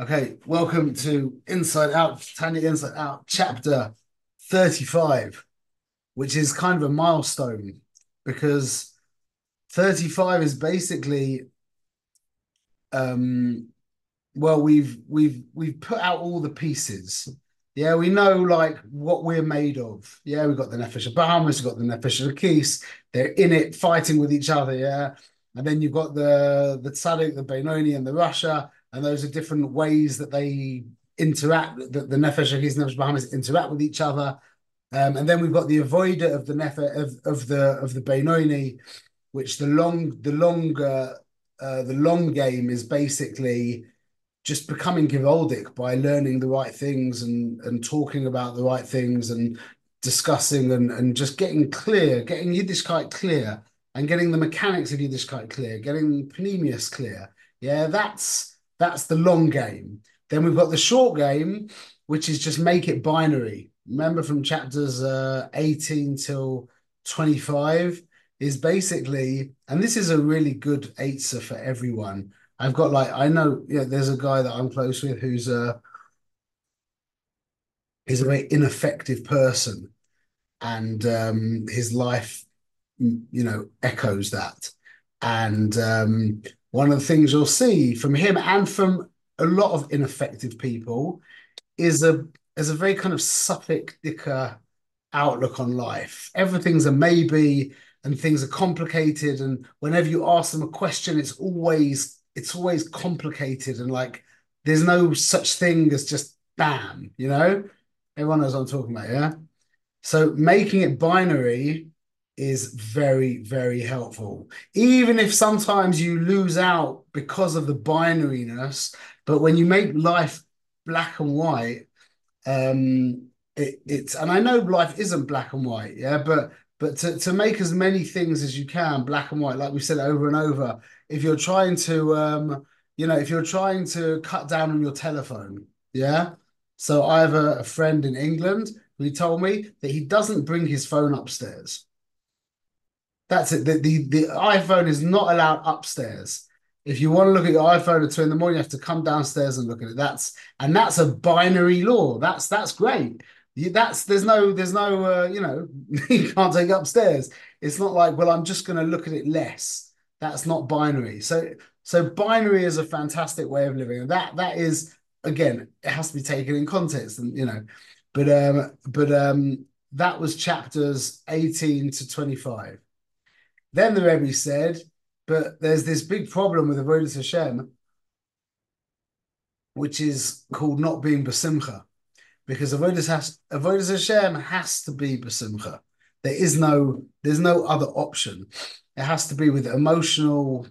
Okay, welcome to Inside Out, Tanya Inside Out, chapter 35, which is kind of a milestone because 35 is basically um well we've we've we've put out all the pieces. Yeah, we know like what we're made of. Yeah, we've got the Nefesh Bahamis, we've got the Nefesh Keys, they're in it fighting with each other, yeah. And then you've got the the Tzaddik, the Benoni, and the Rasha and those are different ways that they interact, that the Nefesh and Nefesh Bahamis interact with each other. Um, and then we've got the avodah of the Nefesh of, of the of the Benoni, which the long the longer uh, the long game is basically just becoming Givoldic by learning the right things and and talking about the right things and discussing and and just getting clear, getting Yiddishkeit clear and getting the mechanics of Yiddishkeit clear, getting Pnimius clear. Yeah, that's that's the long game. Then we've got the short game, which is just make it binary. Remember from chapters uh, 18 till 25 is basically, and this is a really good answer for everyone. I've got like, I know, yeah, there's a guy that I'm close with who's a, is a very ineffective person and um, his life, you know, echoes that. And um, one of the things you'll see from him and from a lot of ineffective people is a is a very kind of Suffolk Dicker outlook on life. Everything's a maybe and things are complicated. And whenever you ask them a question, it's always it's always complicated and like there's no such thing as just bam, you know? Everyone knows what I'm talking about, yeah? So making it binary is very, very helpful. Even if sometimes you lose out because of the binariness, but when you make life black and white, um, it, it's and I know life isn't black and white, yeah, but but to, to make as many things as you can black and white, like we said over and over, if you're trying to um, you know, if you're trying to cut down on your telephone, yeah. So I have a, a friend in England who told me that he doesn't bring his phone upstairs that's it. The, the, the iPhone is not allowed upstairs. If you want to look at your iPhone at two in the morning, you have to come downstairs and look at it. That's and that's a binary law. That's that's great. That's there's no there's no uh, you know you can't take it upstairs. It's not like well I'm just going to look at it less. That's not binary. So so binary is a fantastic way of living. And that that is again it has to be taken in context and you know, but um but um that was chapters 18 to 25. Then the Rebbe said, but there's this big problem with Avodah Hashem, which is called not being besimcha, because Avodah, has, Hashem has to be besimcha. There is no, there's no other option. It has to be with emotional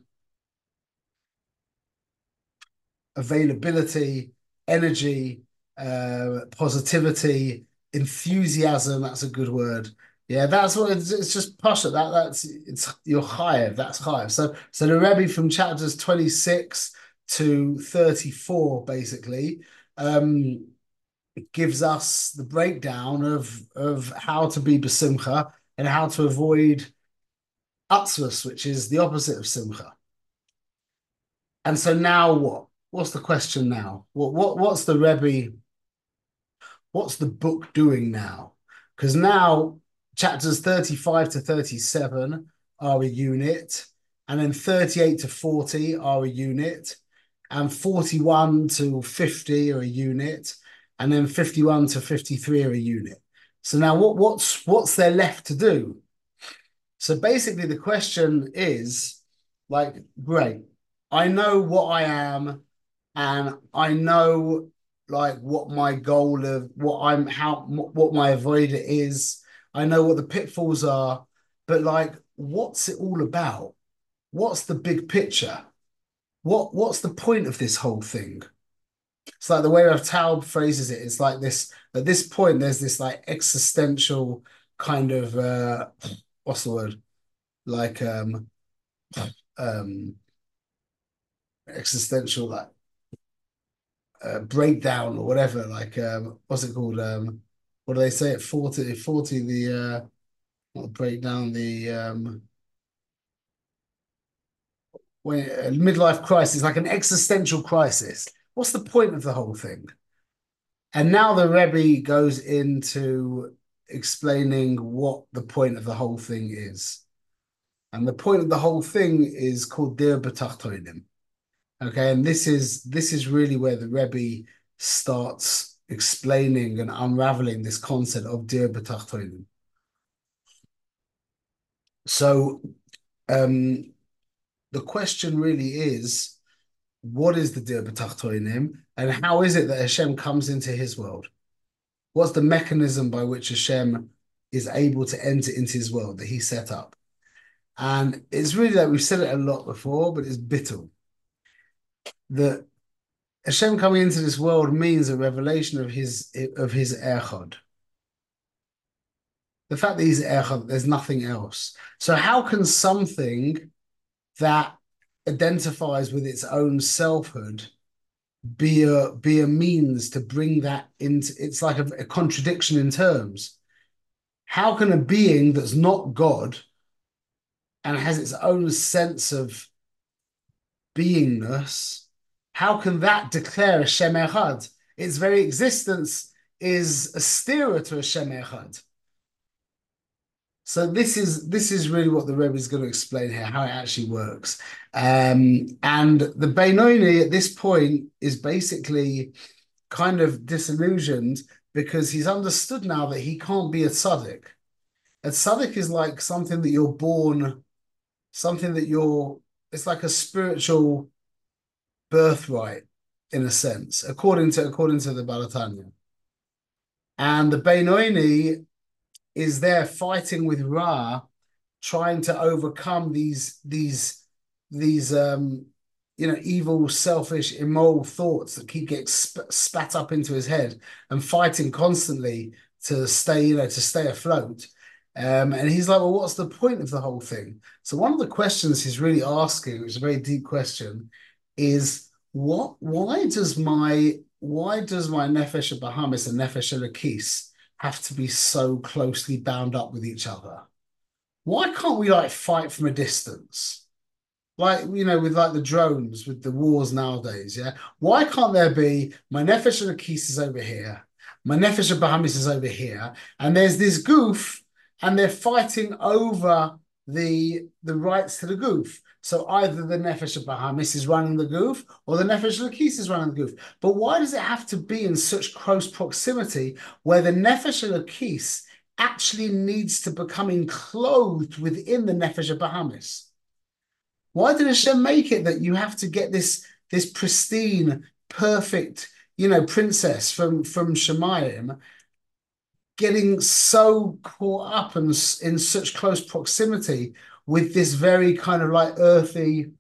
availability, energy, uh, positivity, enthusiasm. That's a good word. Yeah, that's what it's, it's just pasha. That that's it's your chayev. That's chayev. So so the Rebbe from chapters twenty six to thirty four basically um, gives us the breakdown of of how to be besimcha and how to avoid atzvus, which is the opposite of simcha. And so now what? What's the question now? What what what's the Rebbe? What's the book doing now? Because now chapters 35 to 37 are a unit, and then 38 to 40 are a unit, and 41 to 50 are a unit, and then 51 to 53 are a unit. So now what, what's what's there left to do? So basically the question is like, great, I know what I am, and I know like what my goal of what I'm how what my avodah is I know what the pitfalls are, but like, what's it all about? What's the big picture? What what's the point of this whole thing? It's like the way Rav Taub phrases it. It's like this. At this point, there's this like existential kind of uh, what's the word? Like um, um, existential like uh, breakdown or whatever. Like um, what's it called? Um, what do they say at 40 40 the uh break down the um when a midlife crisis like an existential crisis what's the point of the whole thing? And now the Rebbe goes into explaining what the point of the whole thing is. And the point of the whole thing is called Dir B'Tachtonim. Okay, and this is this is really where the Rebbe starts explaining and unraveling this concept of Dir B'Tachtonim. So um, the question really is, what is the Dir B'Tachtonim and how is it that Hashem comes into his world? What's the mechanism by which Hashem is able to enter into his world that he set up? And it's really like we've said it a lot before, but it's bittul. That Hashem coming into this world means a revelation of his of his echad. The fact that he's echad, there's nothing else. So how can something that identifies with its own selfhood be a be a means to bring that into it's like a, a contradiction in terms how can a being that's not god and has its own sense of beingness how can that declare a Shem Echad? Its very existence is a stirah to a Shem Echad. So this is this is really what the Rebbe is going to explain here, how it actually works. Um, and the Benoni at this point is basically kind of disillusioned because he's understood now that he can't be a tzaddik. A tzaddik is like something that you're born, something that you're. It's like a spiritual birthright, in a sense, according to according to the Baal HaTanya. And the Benoni is there fighting with Ra, trying to overcome these these these um you know evil, selfish, immoral thoughts that keep getting sp- spat up into his head, and fighting constantly to stay you know to stay afloat. Um, and he's like, well, what's the point of the whole thing? So one of the questions he's really asking, which is a very deep question, is what? Why does my why does my nefesh Bahamis and nefesh Elokis have to be so closely bound up with each other? Why can't we like fight from a distance? Like, you know, with like the drones, with the wars nowadays, yeah? Why can't there be my Nefesh Elokis is over here, my Nefesh of Bahamis is over here, and there's this guf, and they're fighting over the the rights to the guf. So either the Nefesh of Bahamis is running the guf or the Nefesh of Elokis is running the guf. But why does it have to be in such close proximity where the Nefesh of Elokis actually needs to become enclosed within the Nefesh Bahamis? Why did Hashem make it that you have to get this, this pristine, perfect, you know, princess from, from Shemayim getting so caught up and in such close proximity with this very kind of like earthy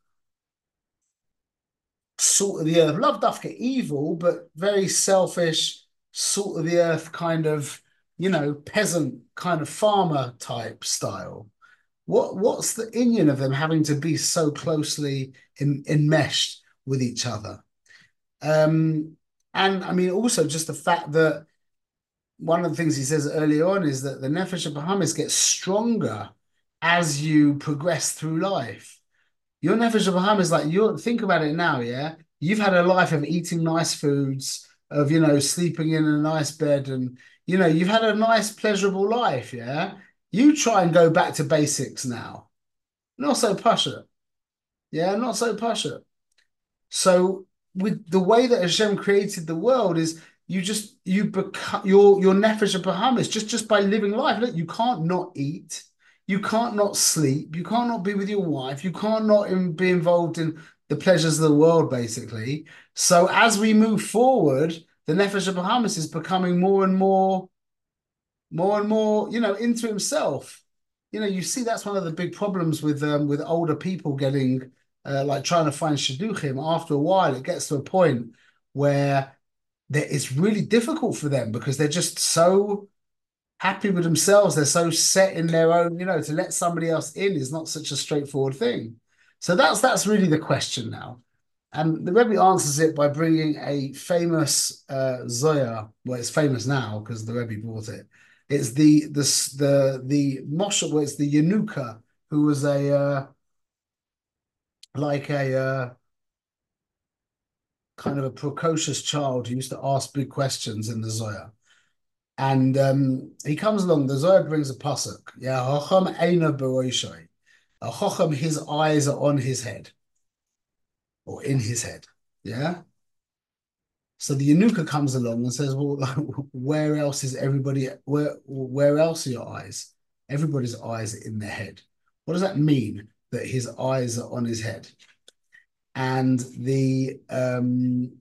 salt of the earth. Lav Dafka evil, but very selfish, salt of the earth kind of, you know, peasant kind of farmer type style. What what's the inyan of them having to be so closely in, enmeshed with each other? Um, and I mean, also just the fact that one of the things he says early on is that the Nefesh of Bahamis gets stronger as you progress through life. Your Nefesh Bahamis like you think about it now, yeah. You've had a life of eating nice foods, of you know, sleeping in a nice bed, and you know, you've had a nice, pleasurable life, yeah. You try and go back to basics now. Not so pasha. Yeah, not so pasha. So with the way that Hashem created the world is you just you become your your nefesh Bahamis just just by living life. Look, you can't not eat. You can't not sleep. You can't not be with your wife. You can't not in, be involved in the pleasures of the world, basically. So as we move forward, the Nefesh Bahamis is becoming more and more, more and more, you know, into himself. You know, you see that's one of the big problems with um, with older people getting uh, like trying to find shidduchim. After a while, it gets to a point where it's really difficult for them because they're just so happy with themselves. They're so set in their own, you know, to let somebody else in is not such a straightforward thing. So that's that's really the question now. And the Rebbe answers it by bringing a famous uh, Zoya. Well, it's famous now because the Rebbe bought it. It's the the the the Moshe, well, it's the Yanuka, who was a uh, like a uh, kind of a precocious child who used to ask big questions in the Zohar. And um, he comes along, the Zohar brings a pasuk. Yeah, Hocham Eina Beroishai. A his eyes are on his head. Or in his head. Yeah. So the Yanuka comes along and says, Well, where else is everybody where where else are your eyes? Everybody's eyes are in their head. What does that mean? That his eyes are on his head. And the um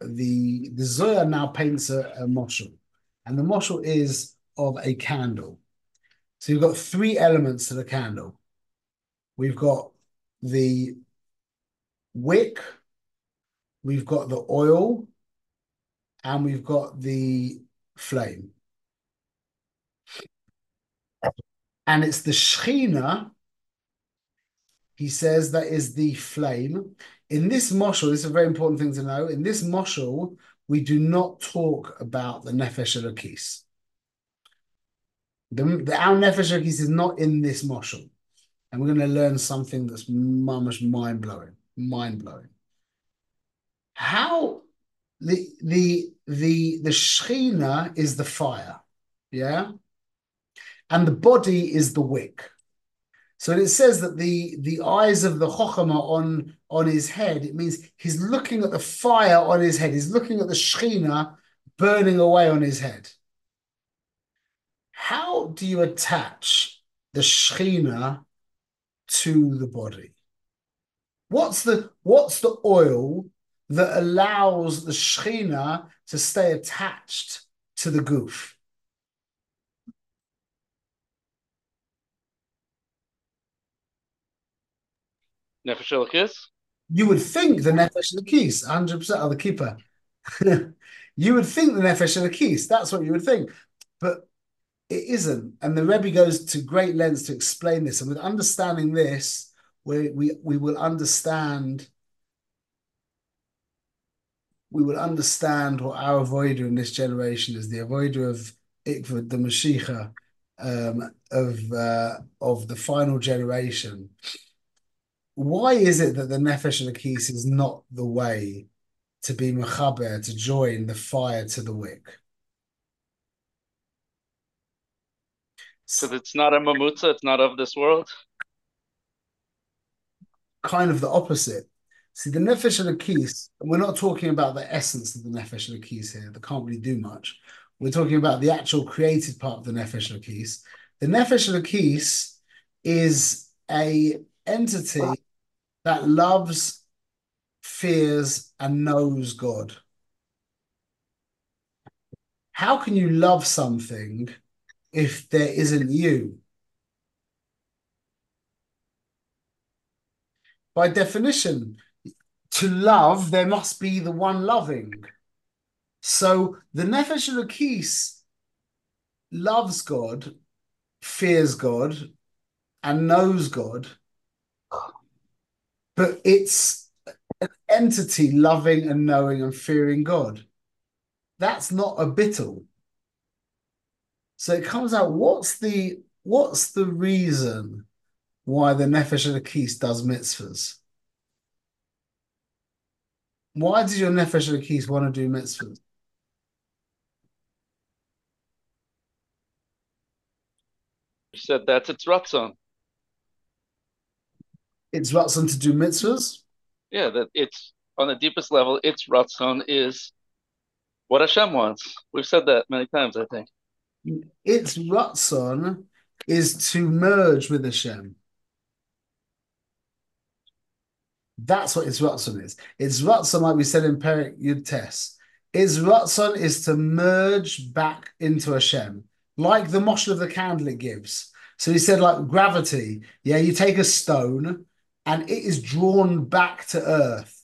the the Zohar now paints a, a and the moshel is of a candle. So you've got three elements to the candle. We've got the wick, we've got the oil, and we've got the flame. And it's the Shechina, he says, that is the flame. In this moshel, this is a very important thing to know. In this moshel, we do not talk about the Nefesh Elokis. The, the, our Nefesh Elokis is not in this moshel. And we're going to learn something that's mamish mind-blowing, mind-blowing. How the the the the Shechina is the fire, yeah? And the body is the wick. So it says that the the eyes of the Chocham are on on his head. It means he's looking at the fire on his head. He's looking at the Shechina burning away on his head. How do you attach the Shechina to the body? What's the what's the oil that allows the Shechina to stay attached to the guf? Nefesh? You would think the Nefesh Elokis, 100% of the keeper. you would think the Nefesh Elokis, that's what you would think. But it isn't. And the Rebbe goes to great lengths to explain this. And with understanding this, we, we, we will understand we will understand what our avodah in this generation is the avodah of Ikvad, the Mashiach, um, of uh, of the final generation why is it that the Nefesh Elokis is not the way to be Mechaber, to join the fire to the wick? Because it's not a mamutza, it's not of this world. Kind of the opposite. See, the Nefesh Elokis, we're not talking about the essence of the Nefesh Elokis here, that can't really do much. We're talking about the actual created part of the Nefesh Elokis. The Nefesh Elokis is a entity that loves, fears, and knows God. How can you love something if there isn't you? By definition, to love, there must be the one loving. So the Nefesh Elokis loves God, fears God, and knows God but it's an entity loving and knowing and fearing God. That's not a bittul. So it comes out. What's the what's the reason why the nefesh Elokis does mitzvahs? Why does your nefesh Elokis want to do mitzvahs? Said that's its ratzon its ratzon to do mitzvahs? Yeah, that it's on the deepest level, its ratzon is what Hashem wants. We've said that many times, I think. Its ratzon is to merge with Hashem. That's what its ratzon is. Its ratzon, like we said in Perek Yud Tes, its ratzon is to merge back into Hashem, like the motion of the candle it gives. So he said, like gravity. Yeah, you take a stone and it is drawn back to earth.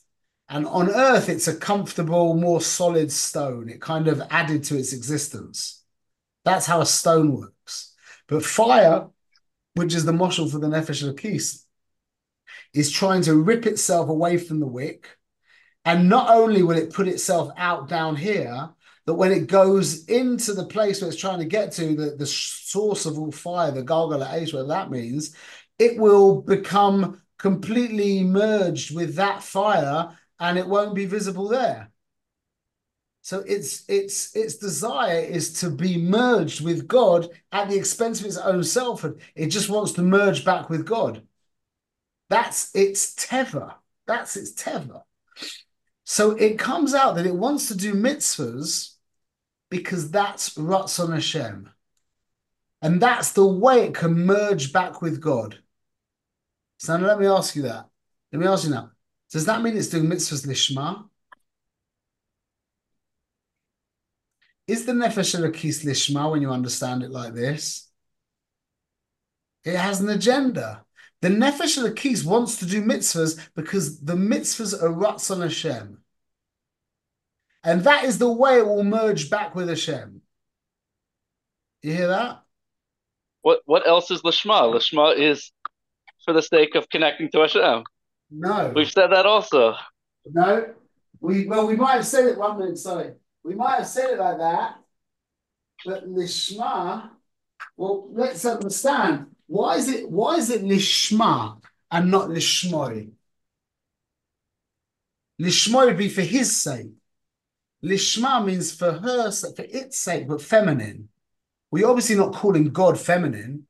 And on earth, it's a comfortable, more solid stone. It kind of added to its existence. That's how a stone works. But fire, which is the moshel for the Nefesh Elokis, is trying to rip itself away from the wick. And not only will it put itself out down here, but when it goes into the place where it's trying to get to, the, the source of all fire, the Galgala Age, whatever that means, it will become completely merged with that fire and it won't be visible there. So its its its desire is to be merged with God at the expense of its own selfhood. It just wants to merge back with God. That's its teva. That's its teva. So it comes out that it wants to do mitzvahs because that's Ratzon Hashem. And that's the way it can merge back with God. So now let me ask you that. Let me ask you now. Does that mean it's doing mitzvahs lishma? Is the Nefesh Elokis Lishma when you understand it like this? It has an agenda. The Nefesh Elokis wants to do mitzvahs because the mitzvahs are Ratzon Hashem. And that is the way it will merge back with Hashem. You hear that? What what else is Lishma? Lishma is for the sake of connecting to Hashem. No. We've said that also. No. We well we might have said it one minute, sorry. We might have said it like that, but lishma. Well, let's understand why is it why is it lishma and not? Lishmoy would be for his sake. Lishma means for her for its sake, but feminine. We're obviously not calling God feminine.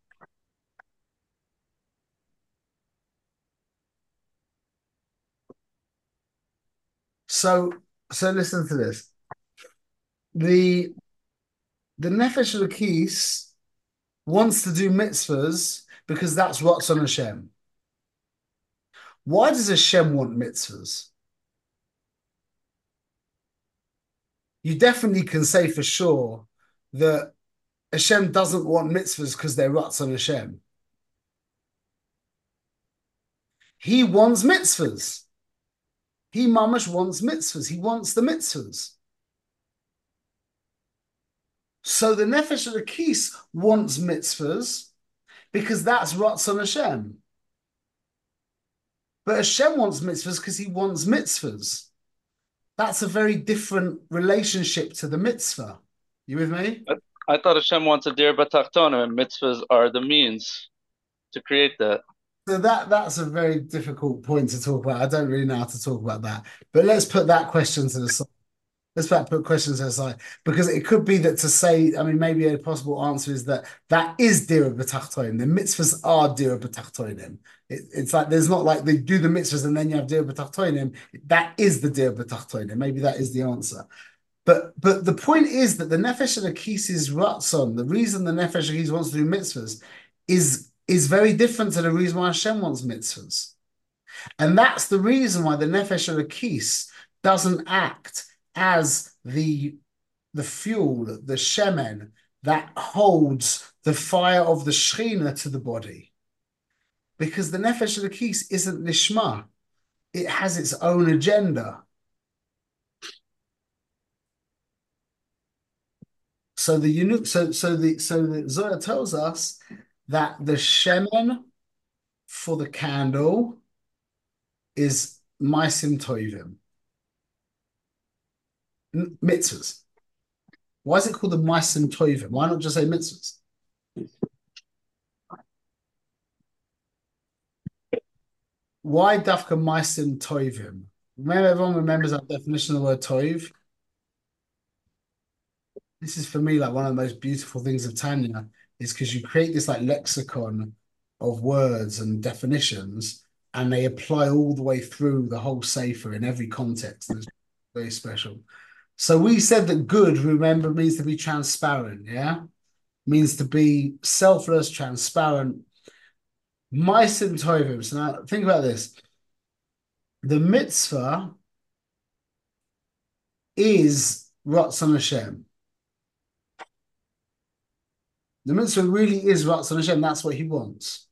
So, so listen to this the the Nefesh Elokis wants to do mitzvahs because that's what's on Hashem. Why does Hashem want mitzvahs? You definitely can say for sure that Hashem doesn't want mitzvahs because they're Ratzon Hashem. He wants mitzvahs. He mamash wants mitzvahs. He wants the mitzvahs. So the Nefesh Elokis wants mitzvahs because that's Ratzon Hashem. But Hashem wants mitzvahs because he wants mitzvahs. That's a very different relationship to the mitzvah. You with me? I, I thought Hashem wants a dir b'tachtonim, and mitzvahs are the means to create that. So that that's a very difficult point to talk about. I don't really know how to talk about that. But let's put that question to the side. Let's put questions aside because it could be that to say, I mean, maybe a possible answer is that that is dira b'tachtonim. The mitzvahs are dira b'tachtonim. It, it's like there's not like they do the mitzvahs and then you have dira b'tachtonim. That is the dira b'tachtonim. Maybe that is the answer. But but the point is that the nefesh Elokis is ratzon. The reason the nefesh Elokis wants to do mitzvahs is is very different to the reason why Hashem wants mitzvahs, and that's the reason why the nefesh Elokis doesn't act as the the fuel, the shemen that holds the fire of the Shechina to the body. Because the Nefesh Elokis isn't Lishma. It has its own agenda. So the so so the so the Zohar tells us that the shemen for the candle is Maisim Tovim mitzvahs. Why is it called the Maisim Tovim? Why not just say mitzvahs? Why Dafka Maisim Tovim? Remember, everyone remembers that definition of the word Tov. This is for me like one of the most beautiful things of Tanya is because you create this like lexicon of words and definitions, and they apply all the way through the whole Sefer in every context. It's very special. So we said that good, remember, means to be transparent, yeah? Means to be selfless, transparent. Maisim Tovim. So now think about this. The mitzvah is Ratzon Hashem. The mitzvah really is Ratzon Hashem. That's what he wants.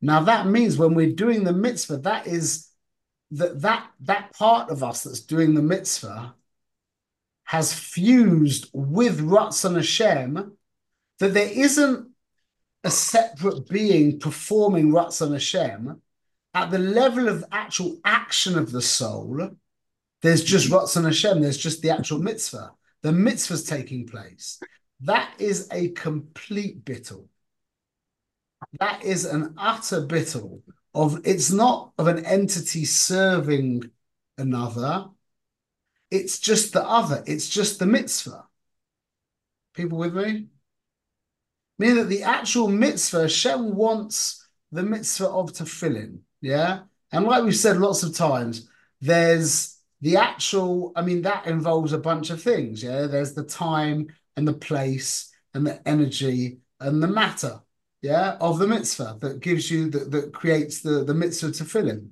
Now that means when we're doing the mitzvah, that is that that that part of us that's doing the mitzvah has fused with Ratzon Hashem, that there isn't a separate being performing Ratzon Hashem. At the level of actual action of the soul, there's just Ratzon Hashem, there's just the actual mitzvah. The mitzvah's taking place. That is a complete bittul. That is an utter bittul of it's not of an entity serving another. It's just the other. It's just the mitzvah. People with me? Meaning that the actual mitzvah, Hashem wants the mitzvah of tefillin. Yeah. And like we've said lots of times, there's the actual, I mean, that involves a bunch of things. Yeah. There's the time and the place and the energy and the matter. Yeah. Of the mitzvah that gives you, that, that creates the, the mitzvah tefillin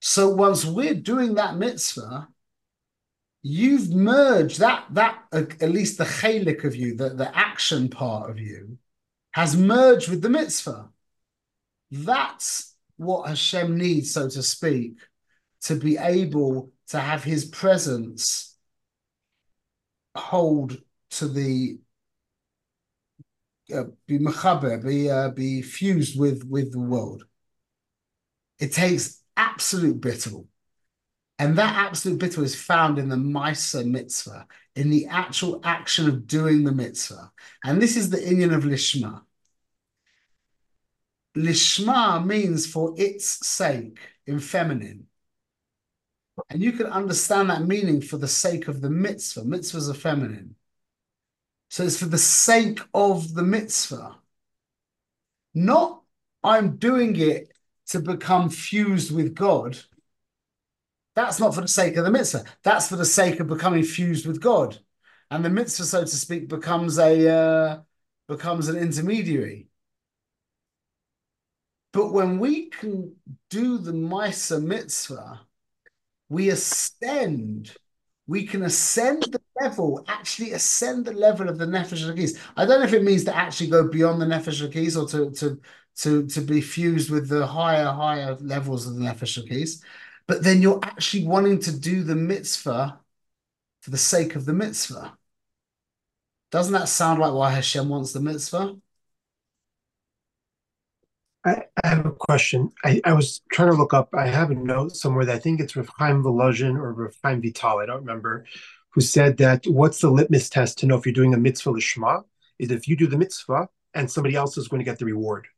So once we're doing that mitzvah, you've merged that that at least the chalik of you, the, the action part of you, has merged with the mitzvah. That's what Hashem needs, so to speak, to be able to have his presence hold to the uh, be mechaber, be uh, be fused with with the world. It takes absolute bittul. And that absolute bittul is found in the Maisa mitzvah, in the actual action of doing the mitzvah. And this is the inyan of Lishma. Lishma means for its sake in feminine. And you can understand that meaning for the sake of the mitzvah. Mitzvahs are feminine. So it's for the sake of the mitzvah. Not I'm doing it to become fused with God. That's not for the sake of the mitzvah. That's for the sake of becoming fused with God. And the mitzvah, so to speak, becomes a uh, becomes an intermediary. But when we can do the Misa mitzvah, we ascend. We can ascend the level, actually ascend the level of the Nefesh Elokis. I don't know if it means to actually go beyond the Nefesh Elokis or to, to, to, to be fused with the higher, higher levels of the Nefesh Elokis. But then you're actually wanting to do the mitzvah for the sake of the mitzvah. Doesn't that sound like why Hashem wants the mitzvah? I, I have a question. I, I was trying to look up. I have a note somewhere that I think it's Rav Chaim or Rav Vital. I don't remember who said that. What's the litmus test to know if you're doing a mitzvah lishma? Is if you do the mitzvah and somebody else is going to get the reward.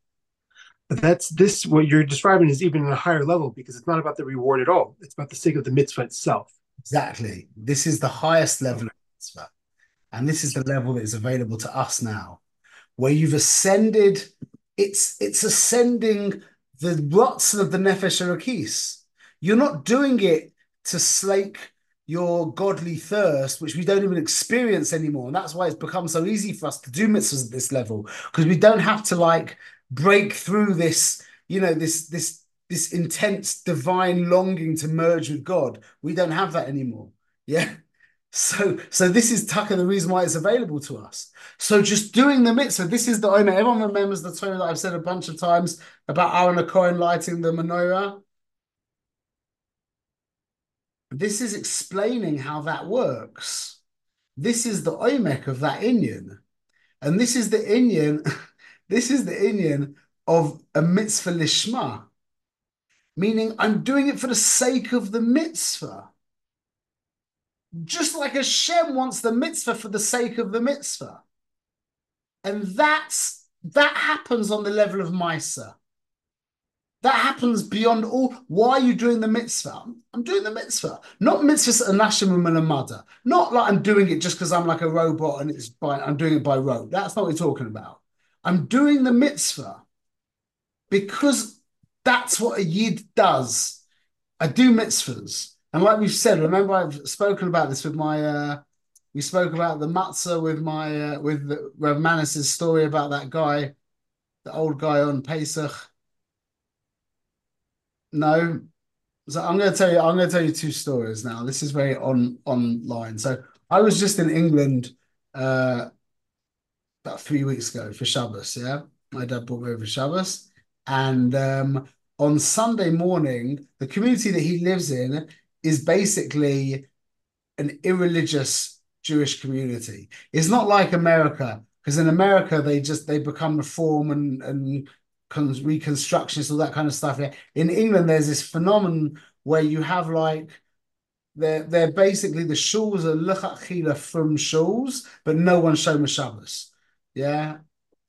But that's this. What you're describing is even at a higher level because it's not about the reward at all. It's about the sake of the mitzvah itself. Exactly. This is the highest level of mitzvah, and this is the level that is available to us now, where you've ascended it's it's ascending the rots of the nefesh Elokis. You're not doing it to slake your godly thirst, which we don't even experience anymore. And that's why it's become so easy for us to do mitzvahs at this level, because we don't have to like break through this, you know, this this this intense divine longing to merge with God. We don't have that anymore. Yeah. So, so this is Tucker, the reason why it's available to us. So just doing the mitzvah, this is the Omer. Everyone remembers the Torah that I've said a bunch of times about Aaron Cohen lighting the menorah. This is explaining how that works. This is the oimek of that inyan. And this is the inyan, this is the inyan of a mitzvah lishma, meaning I'm doing it for the sake of the mitzvah. Just like Hashem wants the mitzvah for the sake of the mitzvah. And that's that happens on the level of Misa. That happens beyond all. Why are you doing the mitzvah? I'm doing the mitzvah. Not mitzvah anashim mother. Not like I'm doing it just because I'm like a robot and it's by I'm doing it by rote. That's not what we're talking about. I'm doing the mitzvah because that's what a yid does. I do mitzvahs. And like we've said, remember I've spoken about this with my uh we spoke about the matzah with my uh, with Rev Manis's story about that guy, the old guy on Pesach. No. So I'm gonna tell you, I'm gonna tell you two stories now. This is very on online. So I was just in England uh about three weeks ago for Shabbos, yeah. My dad brought me over Shabbos. And um on Sunday morning, the community that he lives in is basically an irreligious Jewish community. It's not like America, because in America they just they become reform and and reconstructionists, all that kind of stuff. In England, there's this phenomenon where you have like they're they're basically the shuls are lechatchila frum shuls, but no one shomer Shabbos. Yeah,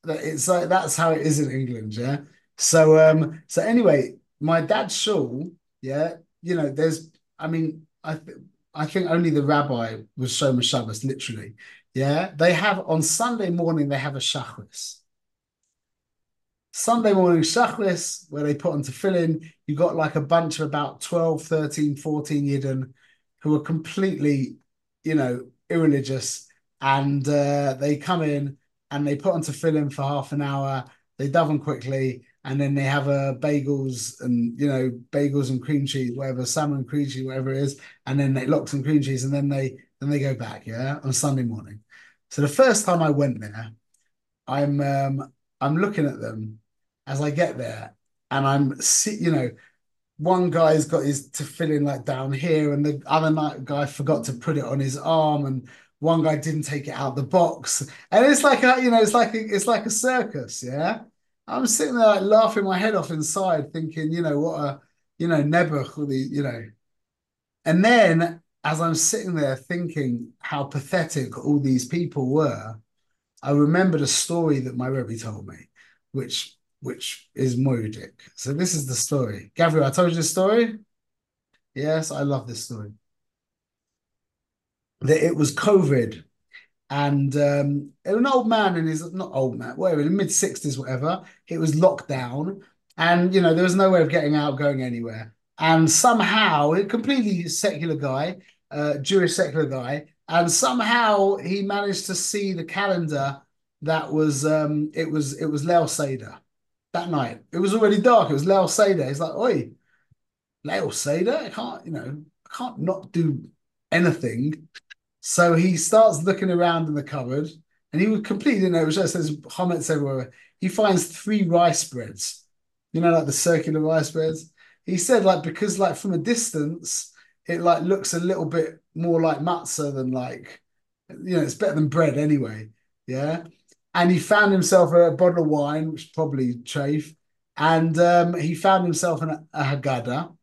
it's like that's how it is in England. Yeah, So um, so anyway, my dad's shul, yeah, you know, there's, I mean, I th I think only the rabbi was Shomer Shabbos, literally. Yeah, they have on Sunday morning they have a shachris. Sunday morning shachris where they put on tefillin. You got like a bunch of about 12, 13, 14 yidden who are completely, you know, irreligious, and uh, they come in and they put on tefillin for half an hour. They daven quickly, and then they have a uh, bagels and you know bagels and cream cheese, whatever salmon cream cheese, whatever it is, and then they lox and cream cheese, and then they then they go back, yeah, on Sunday morning. So the first time I went there, I'm um, I'm looking at them as I get there, and I'm you know, one guy's got his tefillin like down here, and the other night guy forgot to put it on his arm, and one guy didn't take it out the box, and it's like a you know, it's like a, it's like a circus, yeah. I'm sitting there like laughing my head off inside, thinking, you know, what a, you know, Nebuch, you know. And then as I'm sitting there thinking how pathetic all these people were, I remembered a story that my Rebbe told me, which which is Moedik. So this is the story. Gabriel, I told you the story. Yes, I love this story. That it was COVID and um, an old man in his not old man, whatever, in mid sixties, whatever. It was locked down, and you know there was no way of getting out, going anywhere. And somehow, a completely secular guy, uh, Jewish secular guy, and somehow he managed to see the calendar that was um, it was it was Leil Seder that night. It was already dark. It was Leil Seder. He's like, oi, Leil Seder. I can't, you know, I can't not do anything. So he starts looking around in the cupboard and he would completely know, just says chametz everywhere. He finds three rice breads, you know, like the circular rice breads. He said, like, because like from a distance, it like looks a little bit more like matzah than like, you know, it's better than bread anyway. Yeah. And he found himself a bottle of wine, which probably chafe. And um, he found himself an, a Haggadah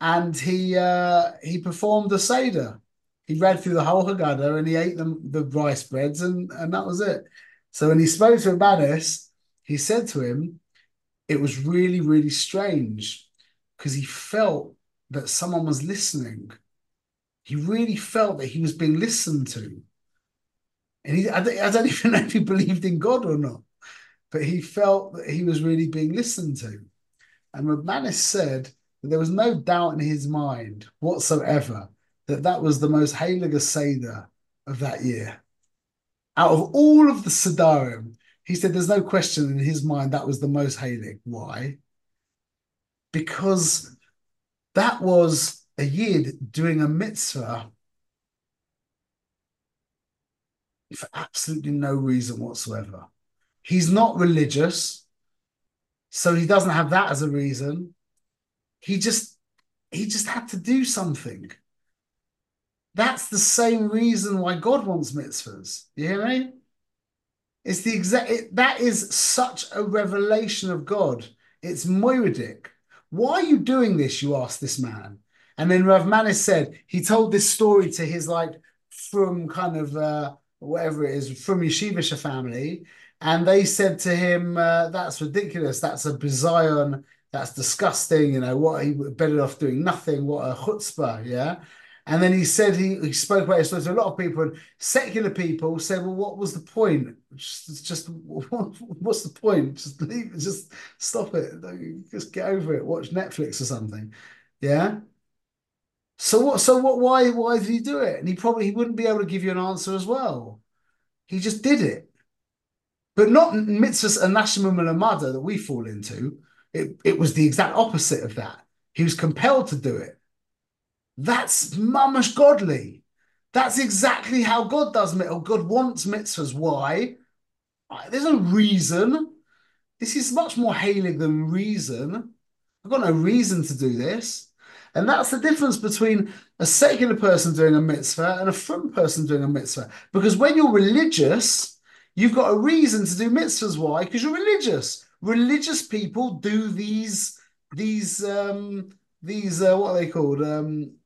and he uh, he performed a Seder he read through the whole Haggadah and he ate them the rice breads and, and that was it. So when he spoke to Manis, he said to him, it was really, really strange because he felt that someone was listening. He really felt that he was being listened to. And he, I, don't, I don't even know if he believed in God or not, but he felt that he was really being listened to. And Manis said that there was no doubt in his mind whatsoever that that was the most Heilige Seder of that year. Out of all of the Sedarim, he said there's no question in his mind that was the most Heilig. Why? Because that was a Yid doing a mitzvah for absolutely no reason whatsoever. He's not religious, so he doesn't have that as a reason. He just he just had to do something. That's the same reason why God wants mitzvahs. You hear me? It's the exact. It, that is such a revelation of God. It's moiridic. Why are you doing this? You ask this man, and then Rav Manis said he told this story to his like from kind of uh, whatever it is from Yeshivisha family, and they said to him, uh, "That's ridiculous. That's a bizarre. That's disgusting. You know what? He better off doing nothing. What a chutzpah. Yeah." And then he said he, he spoke about it to a lot of people, and secular people said, "Well, what was the point? Just, just what, what's the point? Just leave, just stop it. Just get over it. Watch Netflix or something." Yeah. So what? So what? Why? Why did he do it? And he probably he wouldn't be able to give you an answer as well. He just did it, but not mitzvahs and nashimum and that we fall into. It it was the exact opposite of that. He was compelled to do it. That's mamash godly. That's exactly how God does mitzvahs. God wants mitzvahs. Why? There's no reason. This is much more hailing than reason. I've got no reason to do this. And that's the difference between a secular person doing a mitzvah and a frum person doing a mitzvah. Because when you're religious, you've got a reason to do mitzvahs. Why? Because you're religious. Religious people do these these um these uh, what are they called um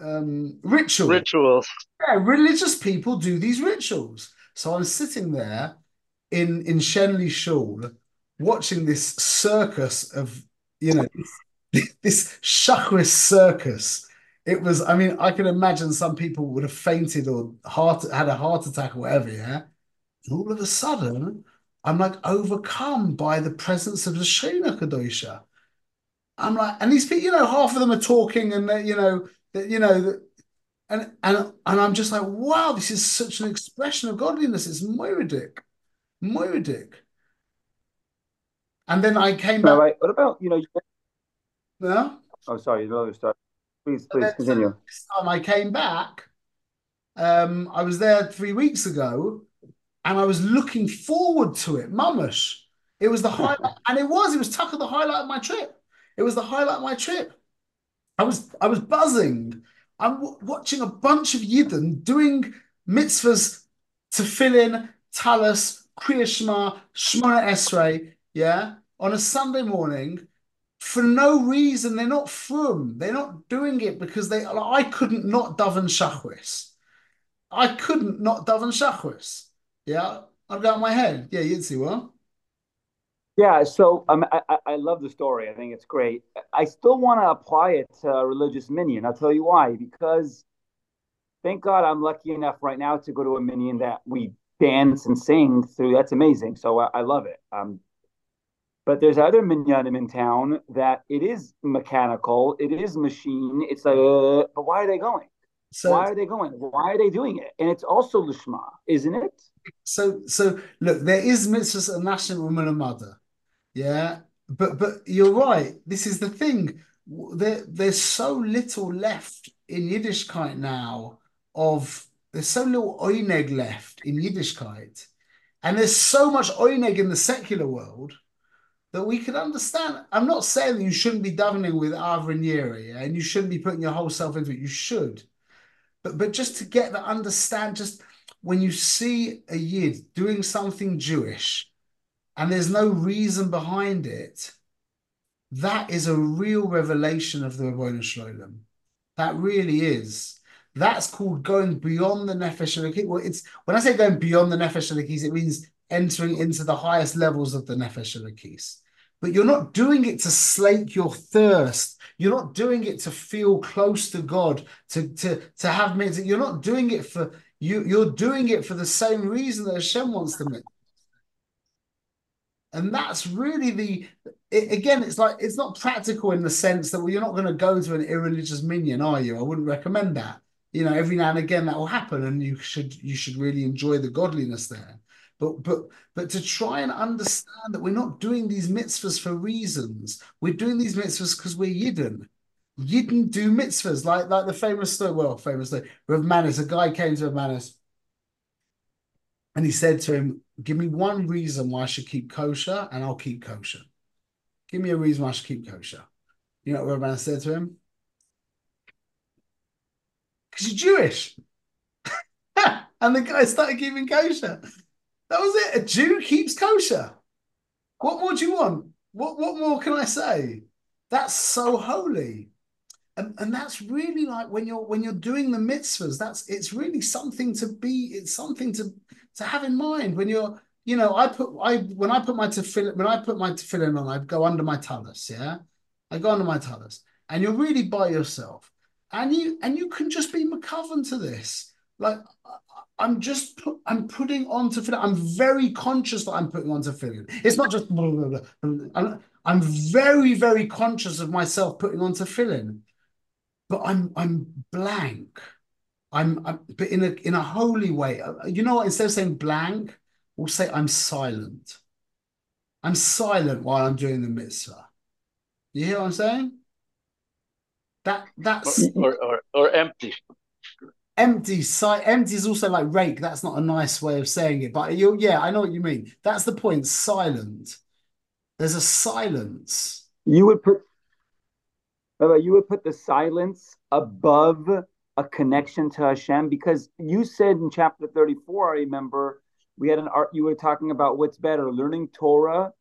um, ritual. Rituals. Yeah, religious people do these rituals. So I'm sitting there in in Shenley Shul watching this circus of, you know, this Shacharis circus. It was, I mean, I can imagine some people would have fainted or heart had a heart attack or whatever, yeah. And all of a sudden, I'm like overcome by the presence of the Shekhinah Kadosha. I'm like, and these people, you know, half of them are talking, and you know, you know, that, and and and I'm just like, wow, this is such an expression of godliness. It's moiridic, moiridic. And then I came back. Right. What about you know? Yeah. Oh, sorry. No, start. Please, please continue. This time I came back. Um, I was there three weeks ago, and I was looking forward to it, mummish. It was the highlight, and it was. It was Tucker the highlight of my trip. It was the highlight of my trip. I was I was buzzing. I'm watching a bunch of Yidden doing mitzvahs tefillin Talus, Kriya Shema, Shemona Esrei, yeah, on a Sunday morning for no reason. They're not from. They're not doing it because they. I couldn't not daven Shachris. I couldn't not daven Shachris. Yeah, I've got my head. Yeah, you'd see what. Yeah, so um, I, I love the story. I think it's great. I still want to apply it to religious minyan. I'll tell you why. Because thank God I'm lucky enough right now to go to a minyan that we dance and sing through. That's amazing. So I, I love it. Um, but there's other minyanim in town that it is mechanical, it is machine. It's like, uh, but why are they going? So, why are they going? Why are they doing it? And it's also lishma, isn't it? So, so look, there is mitzvahs a national woman and mother. Yeah, but but you're right. This is the thing. There, there's so little left in Yiddishkeit now. Of there's so little oineg left in Yiddishkeit, and there's so much oineg in the secular world that we could understand. I'm not saying you shouldn't be davening with yeah, and you shouldn't be putting your whole self into it. You should, but but just to get the understand, just when you see a yid doing something Jewish and there's no reason behind it, that is a real revelation of the Ribono Shel Olam. That really is. That's called going beyond the Nefesh Elokis. Well, it's when I say going beyond the Nefesh Elokis, it means entering into the highest levels of the Nefesh Elokis. But you're not doing it to slake your thirst. You're not doing it to feel close to God, to to to have mitzvah. You're not doing it for you. You're doing it for the same reason that Hashem wants to make. And that's really the it, again, it's like it's not practical in the sense that well, you're not going to go to an irreligious minyan, are you? I wouldn't recommend that. You know, every now and again that will happen, and you should you should really enjoy the godliness there. But but but to try and understand that we're not doing these mitzvahs for reasons. We're doing these mitzvahs because we're Yidden. Yidden do mitzvahs, like like the famous story, well, famous story, Rav Manis, a guy came to Rav Manis and he said to him, Give me one reason why I should keep kosher, and I'll keep kosher. Give me a reason why I should keep kosher. You know what Rabban said to him? Because you're Jewish. and the guy started keeping kosher. That was it. A Jew keeps kosher. What more do you want? What what more can I say? That's so holy. And, and that's really like when you're when you're doing the mitzvahs, that's it's really something to be, it's something to to have in mind when you're, you know, I put I when I put my tefillin when I put my tefillin on, I go under my talus, yeah, I go under my talus, and you're really by yourself, and you and you can just be mechaven to this, like. I'm just put, I'm putting on tefillin. I'm very conscious that I'm putting on tefillin. It's not just blah, blah, blah. I'm, I'm very very conscious of myself putting on tefillin, but I'm I'm blank. I'm, I'm but in a in a holy way. Uh, you know what? Instead of saying blank, we'll say I'm silent. I'm silent while I'm doing the mitzvah. You hear what I'm saying? That that's or or, or empty. Empty, si- empty is also like rake. That's not a nice way of saying it, but you yeah, I know what you mean. That's the point. Silent. There's a silence. You would put, you would put the silence above a connection to Hashem? Because you said in chapter 34, I remember we had an art, you were talking about what's better, learning Torah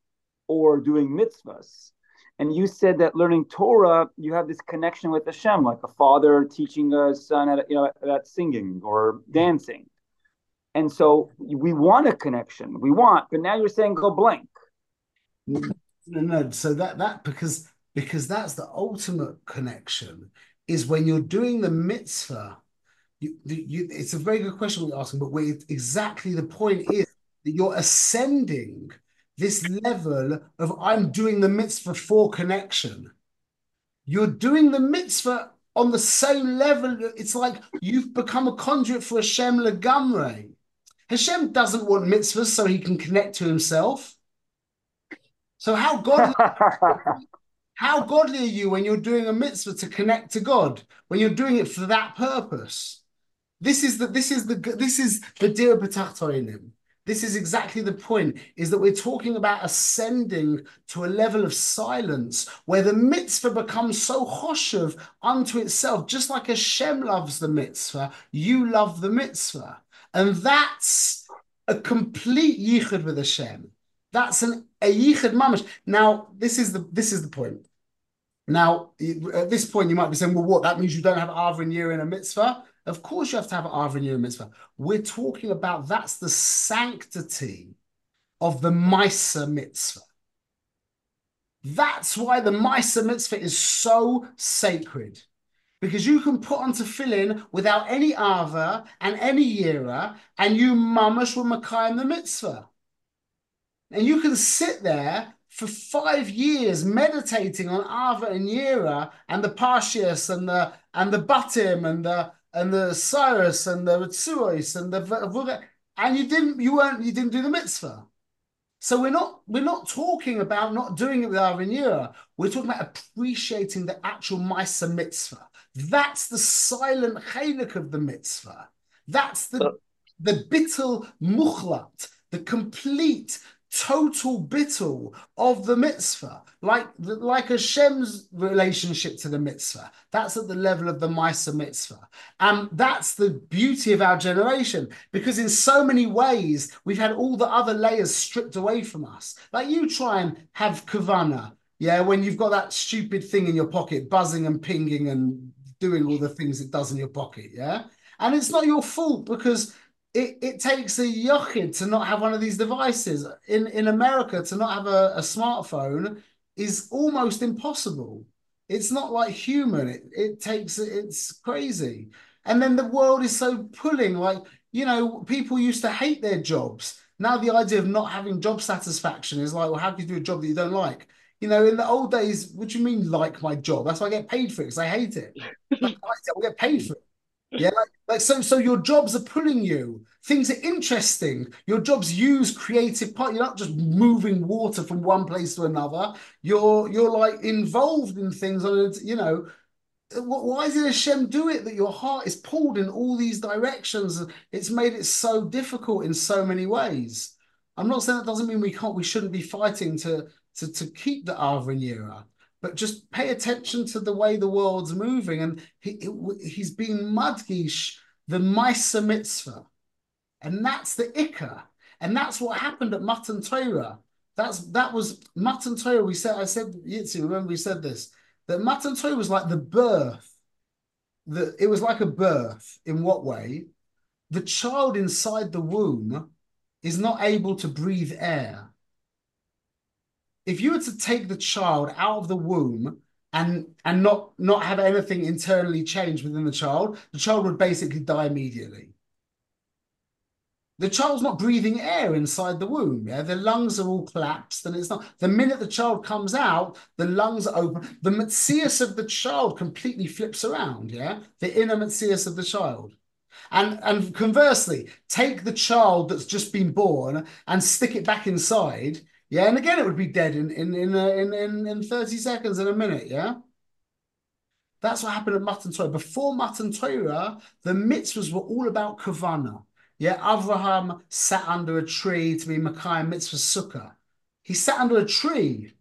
or doing mitzvahs. And you said that learning Torah, you have this connection with Hashem, like a father teaching a son at, you know, about singing or dancing. And so we want a connection. We want, but now you're saying go blank. No, no. So that that because because that's the ultimate connection is when you're doing the mitzvah. You, you, it's a very good question we're asking, but where exactly the point is that you're ascending this level of I'm doing the mitzvah for connection. You're doing the mitzvah on the same level. It's like you've become a conduit for Hashem legamre. Hashem doesn't want mitzvahs so he can connect to himself. So how godly, how godly are you when you're doing a mitzvah to connect to God? When you're doing it for that purpose? This is the this is the this is the dira b'tachtoinim. This is exactly the point, is that we're talking about ascending to a level of silence where the mitzvah becomes so choshev unto itself, just like Hashem loves the mitzvah, you love the mitzvah. And that's a complete yichud with Hashem. That's an, a yichud mamash. Now, this is the this is the point. Now, at this point, you might be saying, well, what? That means you don't have Ava and Yira in a mitzvah? Of course, you have to have Ava and Yira mitzvah. We're talking about that's the sanctity of the Misa mitzvah. That's why the Misa mitzvah is so sacred because you can put on tefillin without any ava and any yira, and you mamash will makayim the mitzvah. And you can sit there for five years meditating on ava and yira and the parshias and the and the batim and the and the cyrus and the ritzuos and the and you didn't you weren't you didn't do the mitzvah. So we're not we're not talking about not doing it with our Yira. We're talking about appreciating the actual Misa mitzvah. That's the silent chalik of the mitzvah. That's the the bittul muchlat, the complete total bittul of the mitzvah, like like Hashem's relationship to the mitzvah. That's at the level of the Misa mitzvah, and that's the beauty of our generation. Because in so many ways, we've had all the other layers stripped away from us. Like you try and have kavana, yeah, when you've got that stupid thing in your pocket, buzzing and pinging and doing all the things it does in your pocket, yeah? And it's not your fault because it, it takes a yochid to not have one of these devices. In in America, to not have a, a smartphone is almost impossible. It's not like human. It, it takes it's crazy. And then the world is so pulling, like, you know, people used to hate their jobs. Now the idea of not having job satisfaction is like, well, how can you do a job that you don't like? You know, in the old days, what do you mean like my job? That's why I get paid for it because I hate it. I get paid for it. Yeah, like, so. So your jobs are pulling you. Things are interesting. Your jobs use creative part. You're not just moving water from one place to another. You're you're like involved in things. On you know, why is did Hashem do it that your heart is pulled in all these directions? It's made it so difficult in so many ways. I'm not saying that doesn't mean we can't. We shouldn't be fighting to to, to keep the Yira, but just pay attention to the way the world's moving. And he, he's been mudgish the Misa mitzvah. And that's the Ikka. And that's what happened at Matan Torah. That's that was Matan Torah. We said, I said, Yitzi, remember we said this, that Matan Torah was like the birth. The, it was like a birth. In what way? The child inside the womb is not able to breathe air if you were to take the child out of the womb and and not not have anything internally change within the child, the child would basically die immediately. The child's not breathing air inside the womb. Yeah, the lungs are all collapsed, and it's not. The minute the child comes out, the lungs are open. The metzius of the child completely flips around. Yeah, the inner metzius of the child. And and conversely, take the child that's just been born and stick it back inside yeah, and again, it would be dead in in in uh, in, in, in 30 seconds in a minute. Yeah. That's what happened at Matan Torah. Before Matan Torah, the mitzvahs were all about kavana. Yeah, Abraham sat under a tree to be Makai mitzvah sukkah. He sat under a tree.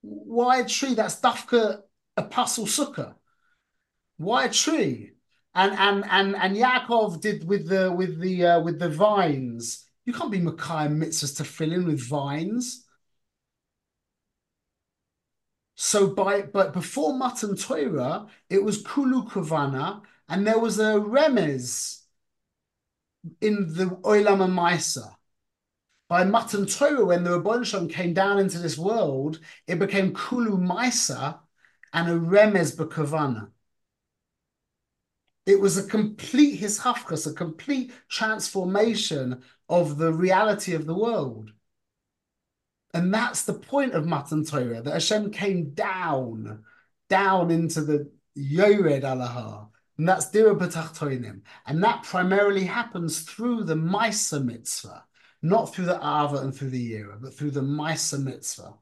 Why a tree? That's dafka a posul sukkah. Why a tree? And and and and Yaakov did with the with the uh, with the vines. You can't be Makai mitzvahs tefillin with vines. So by but before Matan Torah, it was Kulu Kavana, and there was a remez in the Olam Maisa. by Matan Torah, when the Rabban came down into this world, it became Kulu Maisa and a Remez Bekavana. It was a complete his hafkas, a complete transformation of the reality of the world. And that's the point of Matan Torah, that Hashem came down, down into the Yored Alahar, and that's Dira B'tachtoinim. And that primarily happens through the Misa mitzvah, not through the Ava and through the Yira, but through the Misa mitzvah.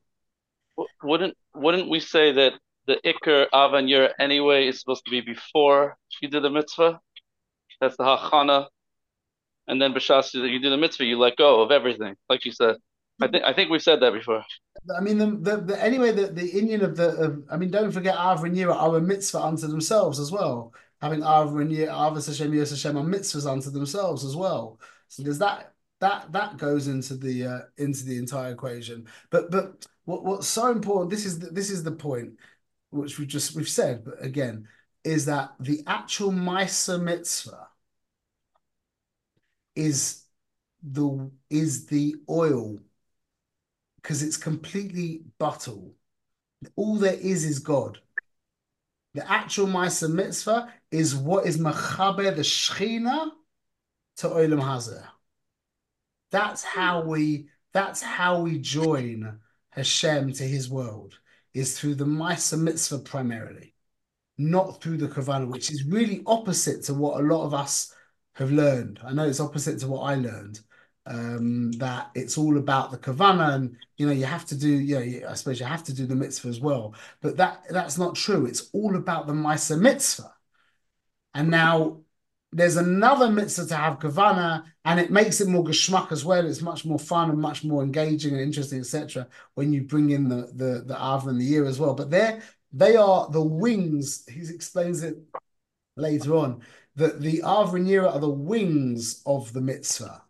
Wouldn't wouldn't we say that the Iker Ava and Yira anyway is supposed to be before you do the mitzvah? That's the Hachana. And then B'shas, you do the mitzvah, you let go of everything, like you said. I think I think we've said that before. I mean, the, the, the anyway, the, the inyan of the, of, I mean, don't forget Ava and Yira are a mitzvah unto themselves as well having Ava and Ava Hashem, Yos Hashem are mitzvahs unto themselves as well. So there's that that that goes into the uh, into the entire equation. But but what what's so important? This is the, this is the point which we just we've said, but again, is that the actual Maisa mitzvah is the is the oil because it's completely batel. All there is is God. The actual Maisa mitzvah is what is machaber the shechina to olam hazeh. That's how we. That's how we join Hashem to His world. Is through the Maisa mitzvah primarily, not through the kavana, which is really opposite to what a lot of us have learned. I know it's opposite to what I learned. Um, that it's all about the kavana, and you know you have to do. You know, I suppose you have to do the mitzvah as well, but that that's not true. It's all about the Maisa mitzvah. And now there's another mitzvah to have kavana, and it makes it more geschmack as well. It's much more fun and much more engaging and interesting, etc. When you bring in the the the av and the year as well, but they they are the wings. He explains it later on that the av and year are the wings of the mitzvah.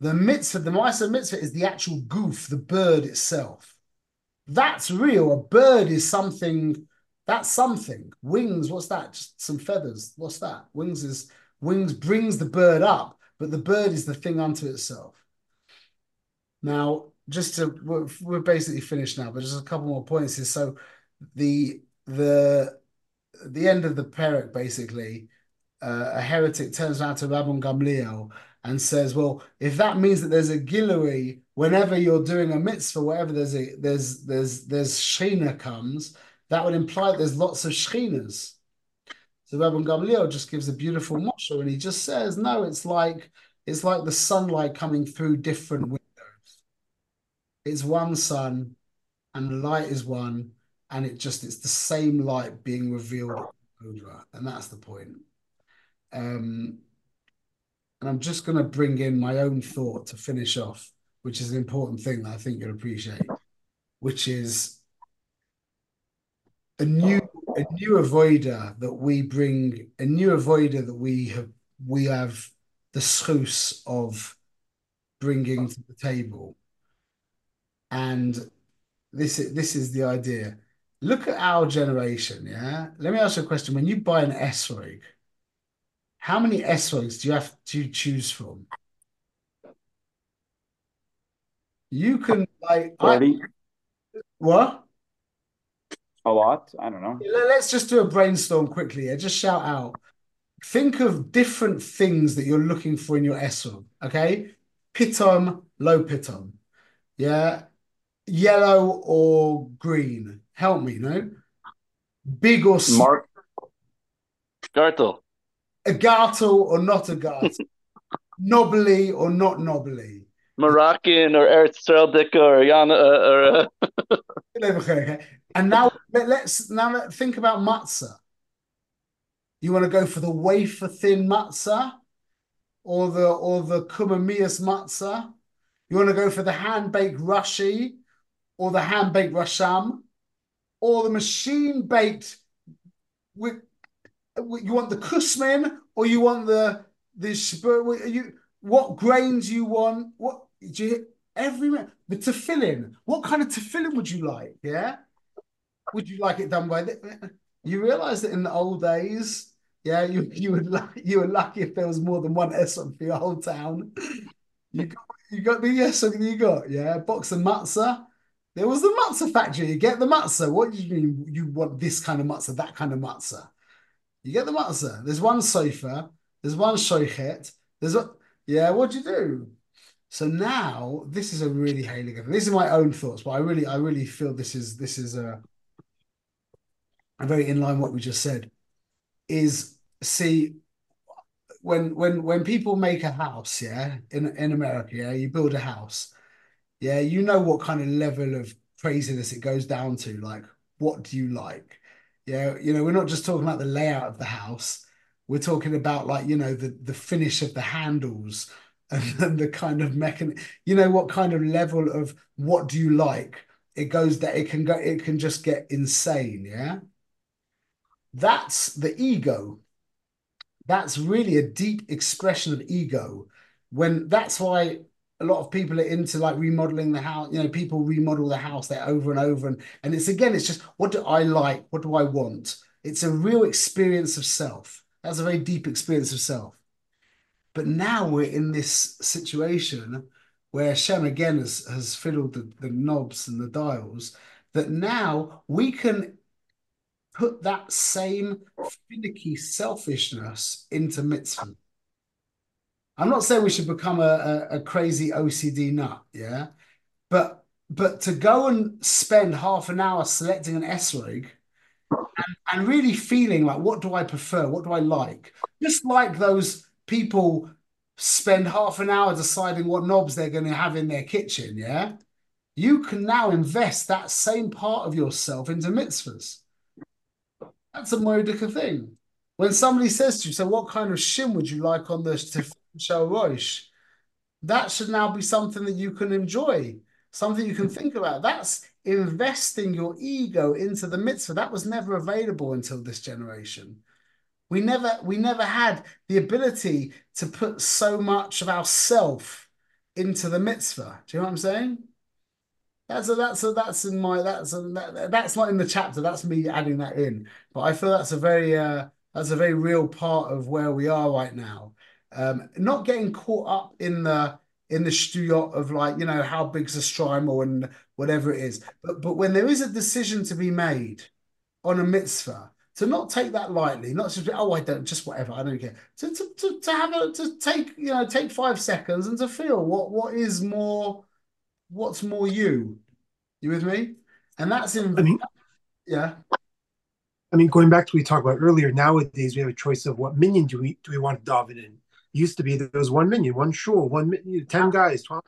The mitzvah, the Maisa mitzvah, is the actual guf, the bird itself. That's real. A bird is something that's something. Wings, what's that? Just some feathers. What's that? Wings is wings brings the bird up, but the bird is the thing unto itself. Now, just to we're, we're basically finished now, but just a couple more points here. So the the the end of the Perek basically, uh, a heretic turns around to Rabban Gamliel and says, "Well, if that means that there's a gilui whenever you're doing a mitzvah, wherever there's a there's there's there's shina comes, that would imply that there's lots of shchinas. So Rabban Gamliel just gives a beautiful mashal, and he just says, no, it's like it's like the sunlight coming through different windows. It's one sun, and the light is one, and it just it's the same light being revealed and that's the point. Um, and I'm just going to bring in my own thought to finish off, which is an important thing that I think you'll appreciate, which is a new a new avodah that we bring a new avodah that we have we have the schus of bringing to the table. And this is this is the idea. Look at our generation yeah? Let me ask you a question. When you buy an esrog how many esrogs do you have to choose from you can like I, what a lot. I don't know. Let's just do a brainstorm quickly. Yeah? Just shout out. Think of different things that you're looking for in your esrog. Okay, pitom, low pitom. Yeah, yellow or green. Help me, no. Big or small. Mark. Gartel. A gartel or not a gartel. knobbly or not knobbly. Moroccan or Eretz or Yana or. Uh... And now let, us now let, think about matzah. You want to go for the wafer thin matzah, or the or the kumamias matzah. You want to go for the hand baked rashi, or the hand baked rasham, or the machine baked. With, you want the kusmin, or you want the the spur? you what grains you want? What do you every the tefillin? What kind of tefillin would you like? Yeah would you like it done by the, you realize that in the old days yeah you you would like you were lucky if there was more than one Esrog for your whole town you You got the yes you got yeah. Box of matzah. There was the matzah factory. You get the matzah. What do you mean? You want this kind of matzah, that kind of matzah? You get the matzah. There's one sofer. There's one shochet. There's a, Yeah. What do you do? So now this is a really hailing thing. These are my own thoughts, but I really, I really feel this is this is a, a very in line what we just said. Is see when when when people make a house, yeah, in in America, yeah, you build a house, yeah, you know what kind of level of craziness it goes down to. Like, what do you like? Yeah, you know, we're not just talking about the layout of the house. We're talking about like, you know, the the finish of the handles and, the kind of mechan you know what kind of level of what do you like? It goes that it can go it can just get insane yeah? That's the ego. That's really a deep expression of ego. When that's why a lot of people are into like remodeling the house you know people remodel the house there over and over and and it's again it's just what do i like? What do i want? It's a real experience of self. That's a very deep experience of self. But now we're in this situation where Shem again has, has fiddled the, the knobs and the dials, that now we can put that same finicky selfishness into mitzvah. I'm not saying we should become a, a, a crazy OCD nut, yeah, but but to go and spend half an hour selecting an esrog and, and really feeling like what do I prefer, what do I like, just like those people spend half an hour deciding what knobs they're going to have in their kitchen, yeah, you can now invest that same part of yourself into mitzvahs. That's a Moedica thing. When somebody says to you, so what kind of shin would you like on the Tefillah Rosh? That should now be something that you can enjoy, something you can think about. That's investing your ego into the mitzvah. That was never available until this generation. We never we never had the ability to put so much of ourself into the mitzvah. Do you know what I'm saying? That's a, that's a, that's in my that's a, that, that's not in the chapter. That's me adding that in. But I feel that's a very uh, that's a very real part of where we are right now. Um, not getting caught up in the in the studio of like you know how big's a shtreimel and whatever it is. But but when there is a decision to be made on a mitzvah, to not take that lightly, not just oh I don't just whatever I don't care. To, to, to, to have a to take you know take five seconds and to feel what what is more what's more you. You with me? And that's in I mean, yeah. I mean, going back to what we talked about earlier, nowadays we have a choice of what minyan do we do we want to daven in. It used to be there was one minyan, one shul, one minyan, ten guys, 12.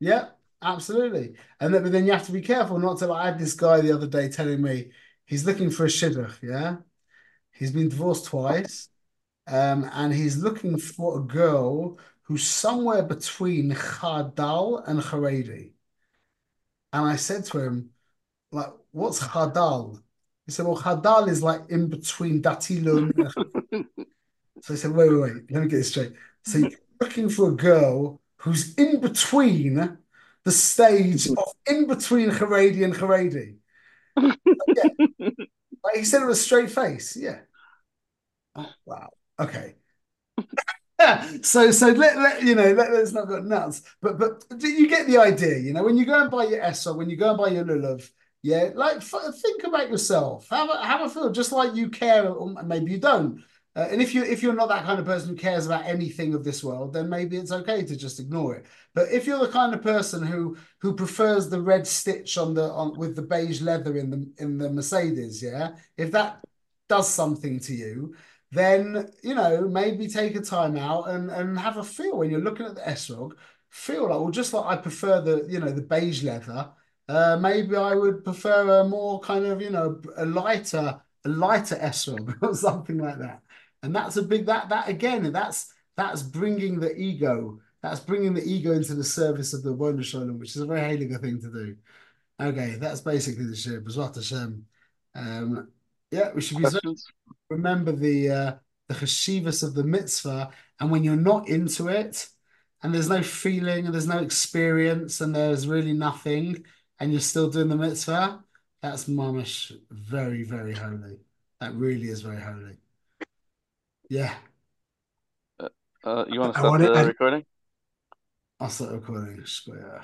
Yeah, absolutely. And then, but then you have to be careful not to. Like, I had this guy the other day telling me he's looking for a shidduch, yeah? He's been divorced twice, um, and he's looking for a girl who's somewhere between Chardal and Haredi. And I said to him, like, what's Chardal? He said, well, Chardal is like in between Dati Leumi. so I said, wait, wait, wait, let me get this straight. So you're looking for a girl who's in between the stage of in between Haredi and Haredi yeah. Like he said it with a straight face. Yeah. Oh, wow. Oh, okay. so so let, let you know let, us not go nuts but but you get the idea you know when you go and buy your ESO when you go and buy your lulav yeah like think about yourself have a have a feel just like you care or maybe you don't uh, and if you if you're not that kind of person who cares about anything of this world, then maybe it's okay to just ignore it. But if you're the kind of person who who prefers the red stitch on the on with the beige leather in the in the Mercedes, yeah, if that does something to you, then you know maybe take a time out and and have a feel when you're looking at the esrog. Feel like well, just like I prefer the you know the beige leather. Uh, maybe I would prefer a more kind of you know a lighter a lighter esrog or something like that and that's a big that that again that's that's bringing the ego that's bringing the ego into the service of the Wonder Shalom, which is a very Heiliger thing to do. Okay, that's basically the shiur. B'zrat Hashem. Um, yeah, we should be remember the uh, the cheshivas of the mitzvah, and when you're not into it, and there's no feeling, and there's no experience, and there's really nothing, and you're still doing the mitzvah, that's mamish very very holy. That really is very holy. Yeah. Uh, uh, you want to start the recording? I, recording? Asa according square.